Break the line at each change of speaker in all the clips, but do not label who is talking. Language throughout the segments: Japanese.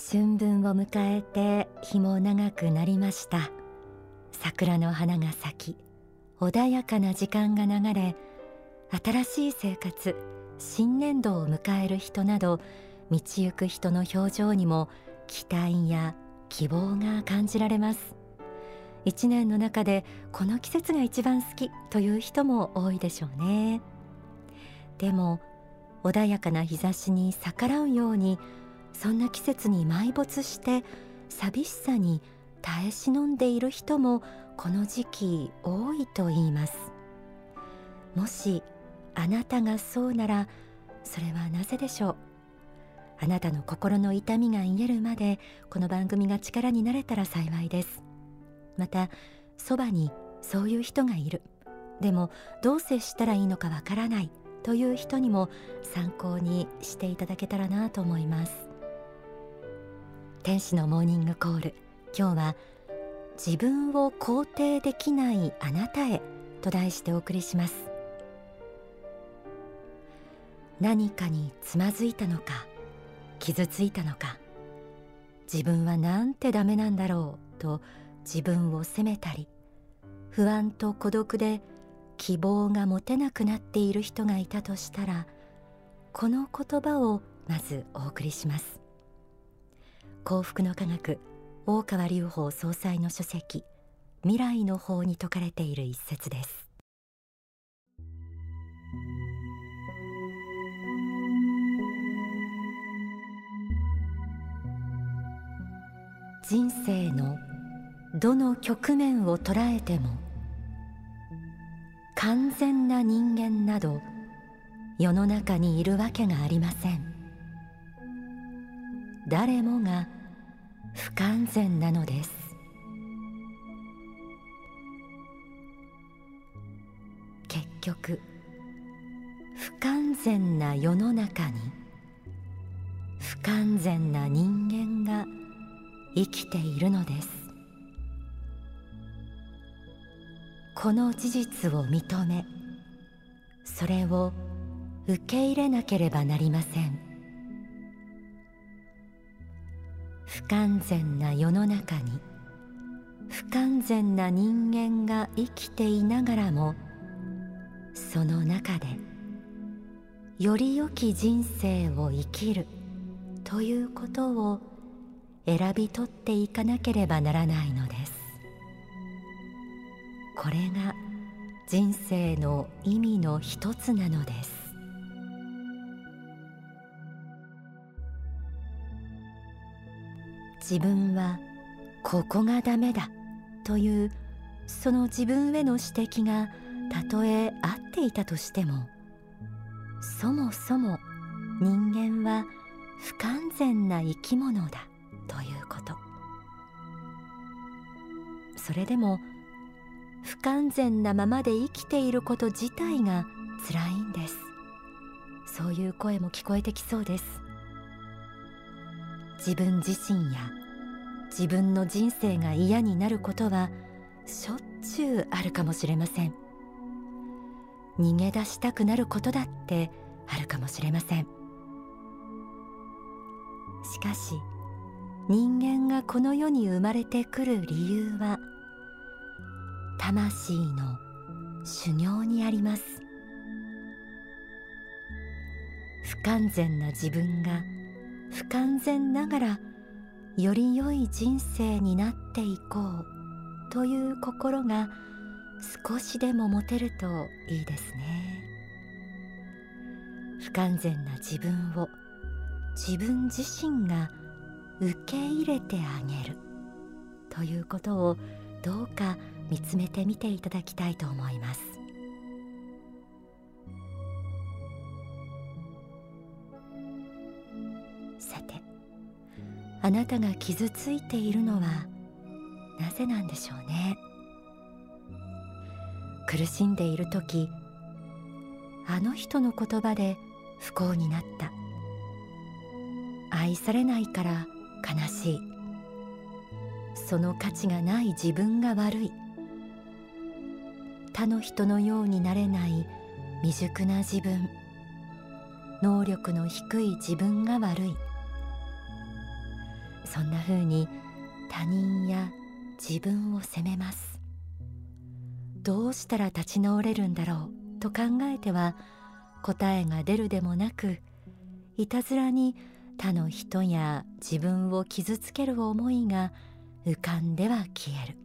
春分を迎えて日も長くなりました。桜の花が咲き穏やかな時間が流れ新しい生活新年度を迎える人など道行く人の表情にも期待や希望が感じられます。一年の中でこの季節が一番好きという人も多いでしょうね。でも穏やかな日差しに逆らうようにそんな季節に埋没して寂しさに耐え忍んでいる人もこの時期多いと言います。もしあなたがそうならそれはなぜでしょう？あなたの心の痛みが癒えるまでこの番組が力になれたら幸いです。またそばにそういう人がいる。でもどう接したらいいのかわからないという人にも参考にしていただけたらなと思います。天使のモーニングコール。今日は自分を肯定できないあなたへと題してお送りします。何かにつまずいたのか傷ついたのか自分はなんてダメなんだろうと自分を責めたり不安と孤独で希望が持てなくなっている人がいたとしたらこの言葉をまずお送りします。幸福の科学大川隆法総裁の書籍未来の法に説かれている一節です。人生のどの局面を捉えても完全な人間など世の中にいるわけがありません。誰もが不完全なのです。結局不完全な世の中に不完全な人間が生きているのです。この事実を認めそれを受け入れなければなりません。不完全な世の中に不完全な人間が生きていながらもその中でより良き人生を生きるということを選び取っていかなければならないのです。これが人生の意味の一つなのです。自分はここがダメだというその自分への指摘がたとえ合っていたとしてもそもそも人間は不完全な生き物だということ。それでも不完全なままで生きていること自体が辛いんです。そういう声も聞こえてきそうです。自分自身や自分の人生が嫌になることはしょっちゅうあるかもしれません。逃げ出したくなることだってあるかもしれません。しかし人間がこの世に生まれてくる理由は魂の修行にあります。不完全な自分が不完全ながらより良い人生になっていこうという心が少しでも持てるといいですね。不完全な自分を自分自身が受け入れてあげるということをどうか見つめてみていただきたいと思います。あなたが傷ついているのはなぜなんでしょうね。苦しんでいる時あの人の言葉で不幸になった。愛されないから悲しい。その価値がない自分が悪い。他の人のようになれない未熟な自分。能力の低い自分が悪い。そんな風に他人や自分を責めます。どうしたら立ち直れるんだろうと考えては答えが出るでもなくいたずらに他の人や自分を傷つける思いが浮かんでは消える。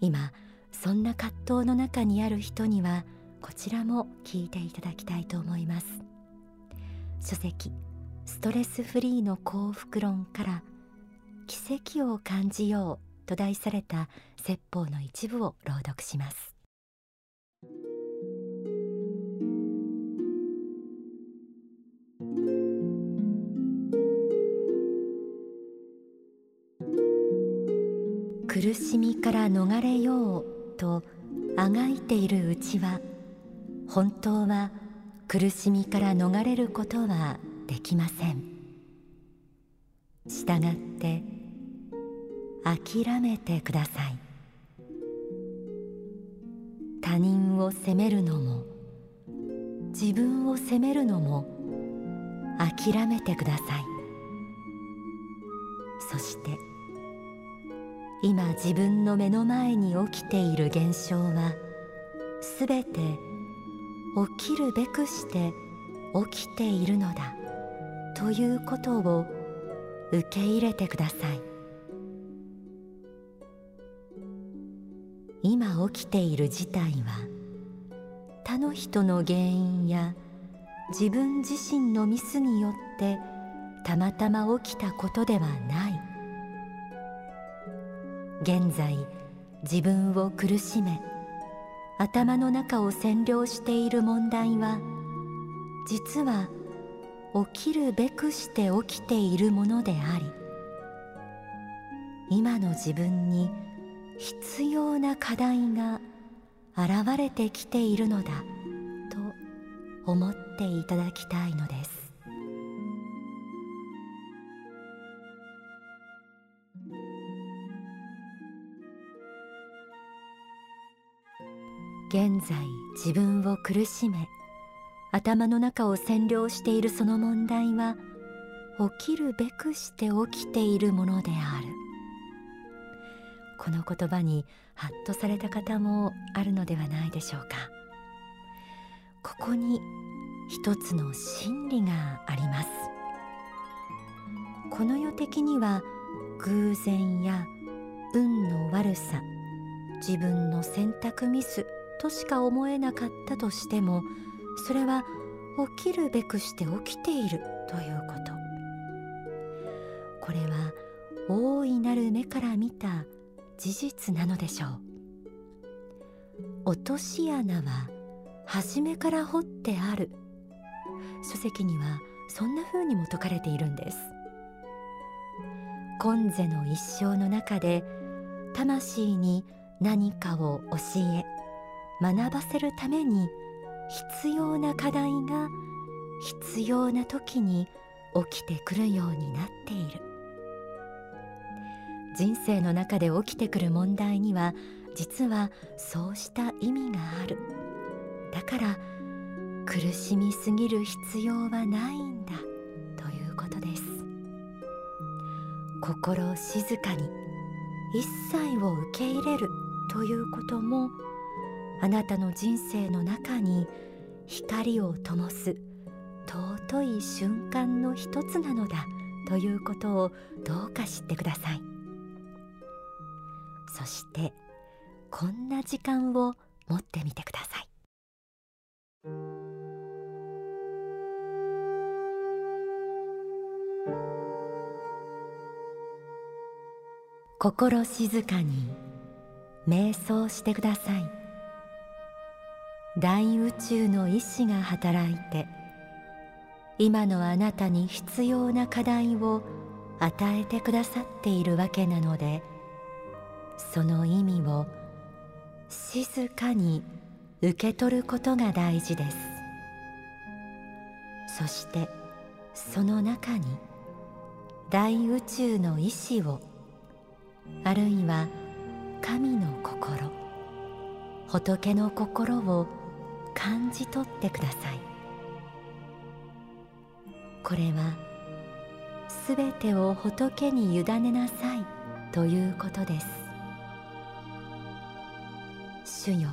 今そんな葛藤の中にある人にはこちらも聞いていただきたいと思います。書籍ストレスフリーの幸福論から奇跡を感じようと題された説法の一部を朗読します。苦しみから逃れようとあがいているうちは本当は苦しみから逃れることはできません。したがって諦めてください。他人を責めるのも自分を責めるのも諦めてください。そして今自分の目の前に起きている現象はすべて起きるべくして起きているのだ。ということを受け入れてください。今起きている事態は他の人の原因や自分自身のミスによってたまたま起きたことではない。現在自分を苦しめ頭の中を占領している問題は実は起きるべくして起きているものであり今の自分に必要な課題が現れてきているのだと思っていただきたいのです。現在自分を苦しめ頭の中を占領しているその問題は起きるべくして起きているものである。この言葉にハッとされた方もあるのではないでしょうか。ここに一つの真理があります。この世的には偶然や運の悪さ自分の選択ミスとしか思えなかったとしてもそれは起きるべくして起きているということ。これは大いなる目から見た事実なのでしょう。落とし穴は初めから掘ってある。書籍にはそんな風にも説かれているんです。今世の一生の中で魂に何かを教え学ばせるために必要な課題が必要な時に起きてくるようになっている。人生の中で起きてくる問題には実はそうした意味がある。だから苦しみすぎる必要はないんだということです。心静かに一切を受け入れるということもあなたの人生の中に光を灯す尊い瞬間の一つなのだということをどうか知ってください。そしてこんな時間を持ってみてください。心静かに瞑想してください。大宇宙の意志が働いて今のあなたに必要な課題を与えてくださっているわけなのでその意味を静かに受け取ることが大事です。そしてその中に大宇宙の意志をあるいは神の心仏の心を感じ取ってください。これはすべてを仏に委ねなさいということです。主よ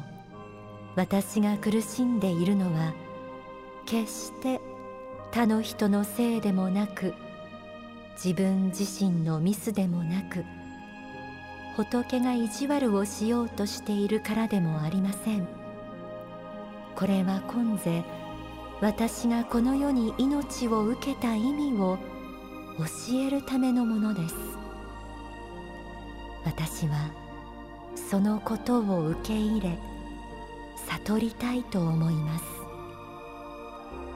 私が苦しんでいるのは決して他の人のせいでもなく自分自身のミスでもなく仏が意地悪をしようとしているからでもありません。これは今世私がこの世に命を受けた意味を教えるためのものです。私はそのことを受け入れ悟りたいと思います。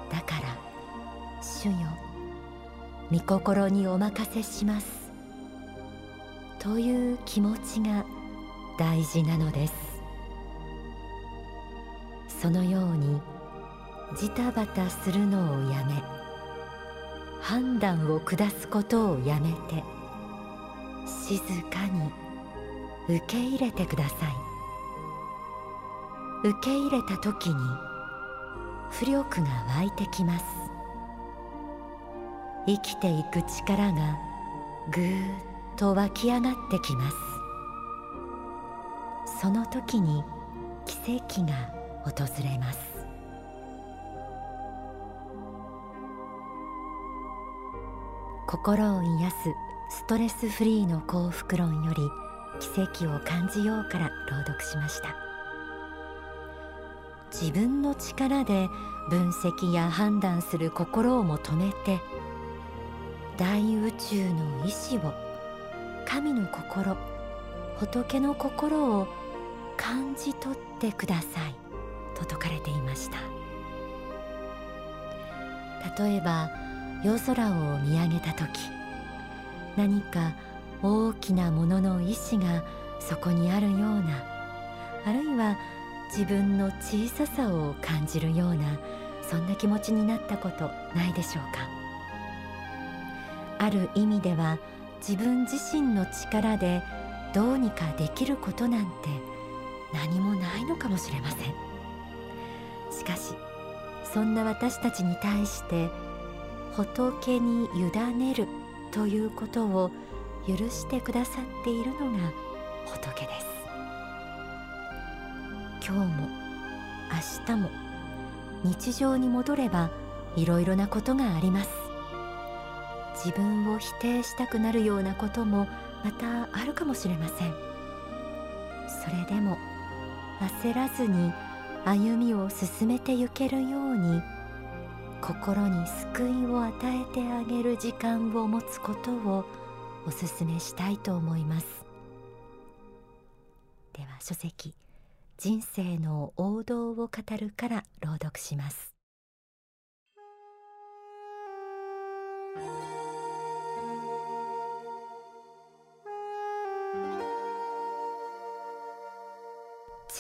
だから主よ御心にお任せします。という気持ちが大事なのです。そのようにジタバタするのをやめ判断を下すことをやめて静かに受け入れてください。受け入れた時に浮力が湧いてきます。生きていく力がぐーっと湧き上がってきます。その時に奇跡が訪れます。心を癒すストレスフリーの幸福論より奇跡を感じようから朗読しました。自分の力で分析や判断する心をも止めて大宇宙の意志を神の心仏の心を感じ取ってください。と説かれていました。例えば夜空を見上げた時何か大きなものの意志がそこにあるようなあるいは自分の小ささを感じるようなそんな気持ちになったことないでしょうか。ある意味では自分自身の力でどうにかできることなんて何もないのかもしれません。しかしそんな私たちに対して仏に委ねるということを許してくださっているのが仏です。今日も明日も日常に戻ればいろいろなことがあります。自分を否定したくなるようなこともまたあるかもしれません。それでも焦らずに歩みを進めてゆけるように心に救いを与えてあげる時間を持つことをお勧めしたいと思います。では書籍人生の王道を語るから朗読します。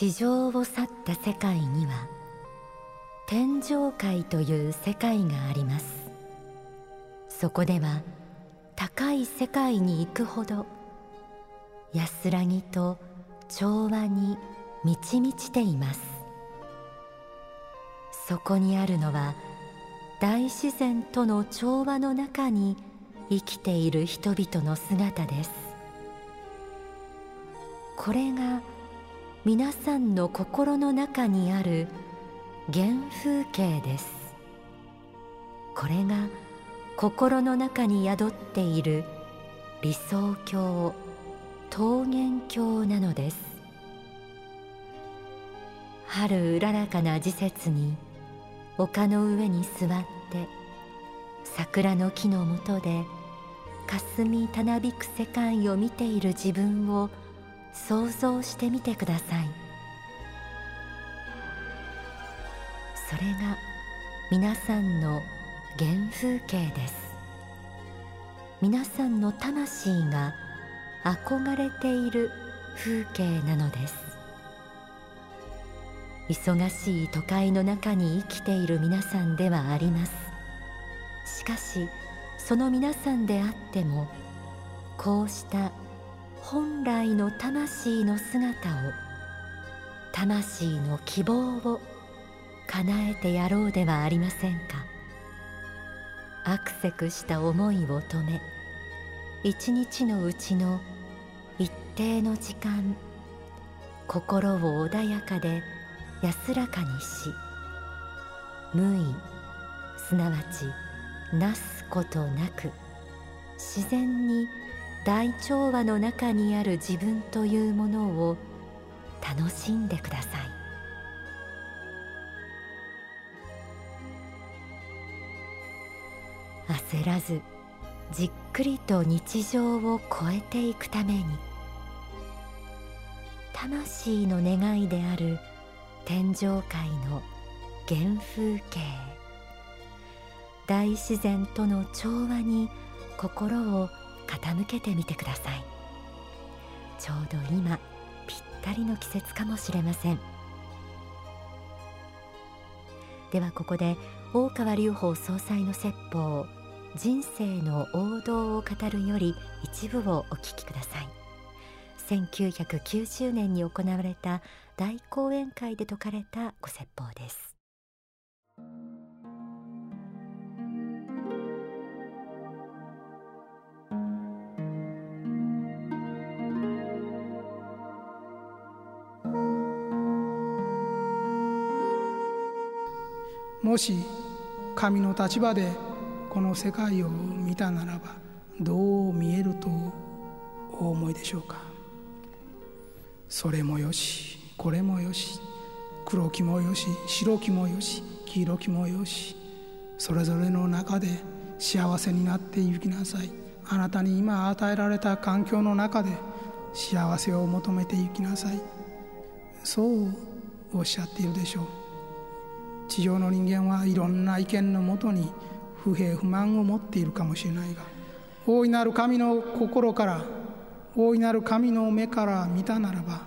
地上を去った世界には天上界という世界があります。そこでは高い世界に行くほど安らぎと調和に満ち満ちています。そこにあるのは大自然との調和の中に生きている人々の姿です。これが皆さんの心の中にある原風景です。これが心の中に宿っている理想郷桃源郷なのです。春うららかな時節に丘の上に座って桜の木の下で霞たなびく世界を見ている自分を想像してみてください。それが皆さんの原風景です。皆さんの魂が憧れている風景なのです。忙しい都会の中に生きている皆さんではあります。しかしその皆さんであってもこうした本来の魂の姿を魂の希望を叶えてやろうではありませんか。アクセクした思いを止め一日のうちの一定の時間心を穏やかで安らかにし無意すなわちなすことなく自然に大調和の中にある自分というものを楽しんでください。焦らずじっくりと日常を超えていくために魂の願いである天上界の原風景大自然との調和に心を傾けてみてください。ちょうど今ぴったりの季節かもしれません。ではここで大川隆法総裁の説法人生の王道を語るより一部をお聞きください。1990年に行われた大講演会で説かれたご説法です。
もし神の立場でこの世界を見たならばどう見えるとお思いでしょうか？それもよしこれもよし黒木もよし白木もよし黄色木もよしそれぞれの中で幸せになっていきなさい。あなたに今与えられた環境の中で幸せを求めていきなさい。そうおっしゃっているでしょう。地上の人間はいろんな意見のもとに不平不満を持っているかもしれないが大いなる神の心から大いなる神の目から見たならば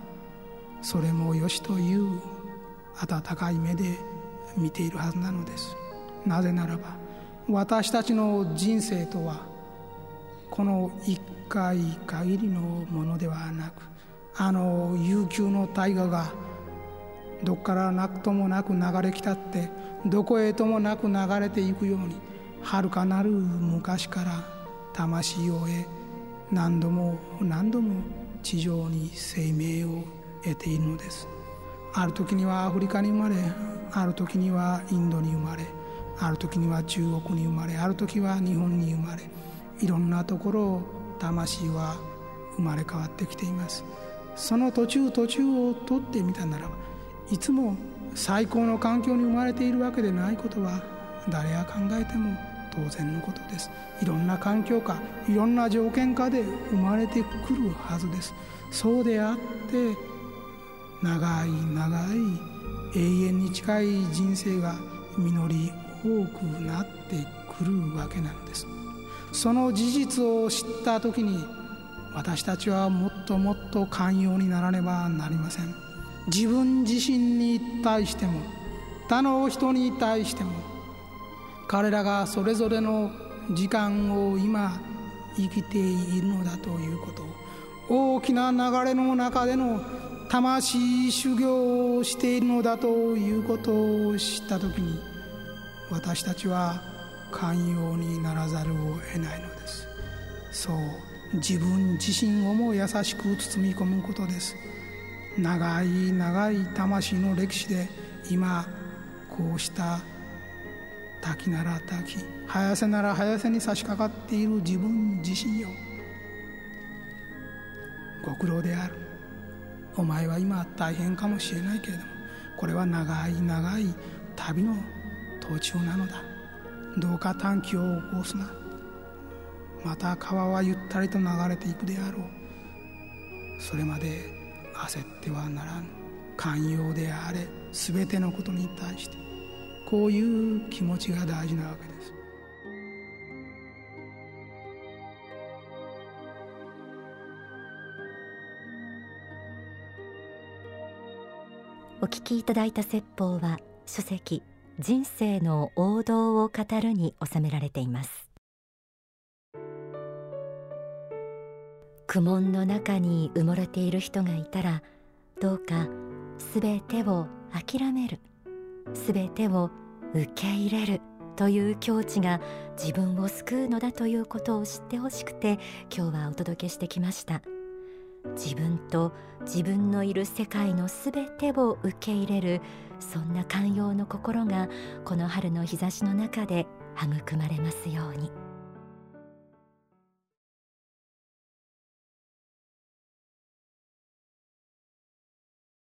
それもよしという温かい目で見ているはずなのです。なぜならば私たちの人生とはこの一回限りのものではなくあの悠久の大河がどっからなくともなく流れ来たってどこへともなく流れていくようにはるかなる昔から魂を得何度も何度も地上に生命を得ているのです。ある時にはアフリカに生まれある時にはインドに生まれある時には中国に生まれある時は日本に生まれいろんなところを魂は生まれ変わってきています。その途中途中を取ってみたならばいつも最高の環境に生まれているわけでないことは誰が考えても当然のことです。いろんな環境下いろんな条件下で生まれてくるはずです。そうであって長い長い永遠に近い人生が実り多くなってくるわけなのです。その事実を知った時に私たちはもっともっと寛容にならねばなりません。自分自身に対しても他の人に対しても彼らがそれぞれの時間を今生きているのだということ大きな流れの中での魂修行をしているのだということを知った時に私たちは寛容にならざるを得ないのです。そう自分自身をも優しく包み込むことです。長い長い魂の歴史で今こうした滝なら滝早瀬なら早瀬に差し掛かっている自分自身よ。ご苦労である。お前は今大変かもしれないけれどもこれは長い長い旅の途中なのだ。どうか短期を起こすな。また川はゆったりと流れていくであろう。それまで焦ってはならぬ寛容であれ全てのことに対してこういう気持ちが大事なわけです。
お聞きいただいた説法は書籍人生の王道を語るに収められています。苦悶の中に埋もれている人がいたらどうかすべてを諦めるすべてを受け入れるという境地が自分を救うのだということを知ってほしくて今日はお届けしてきました自分と自分のいる世界のすべてを受け入れるそんな寛容の心がこの春の日差しの中で育まれますように。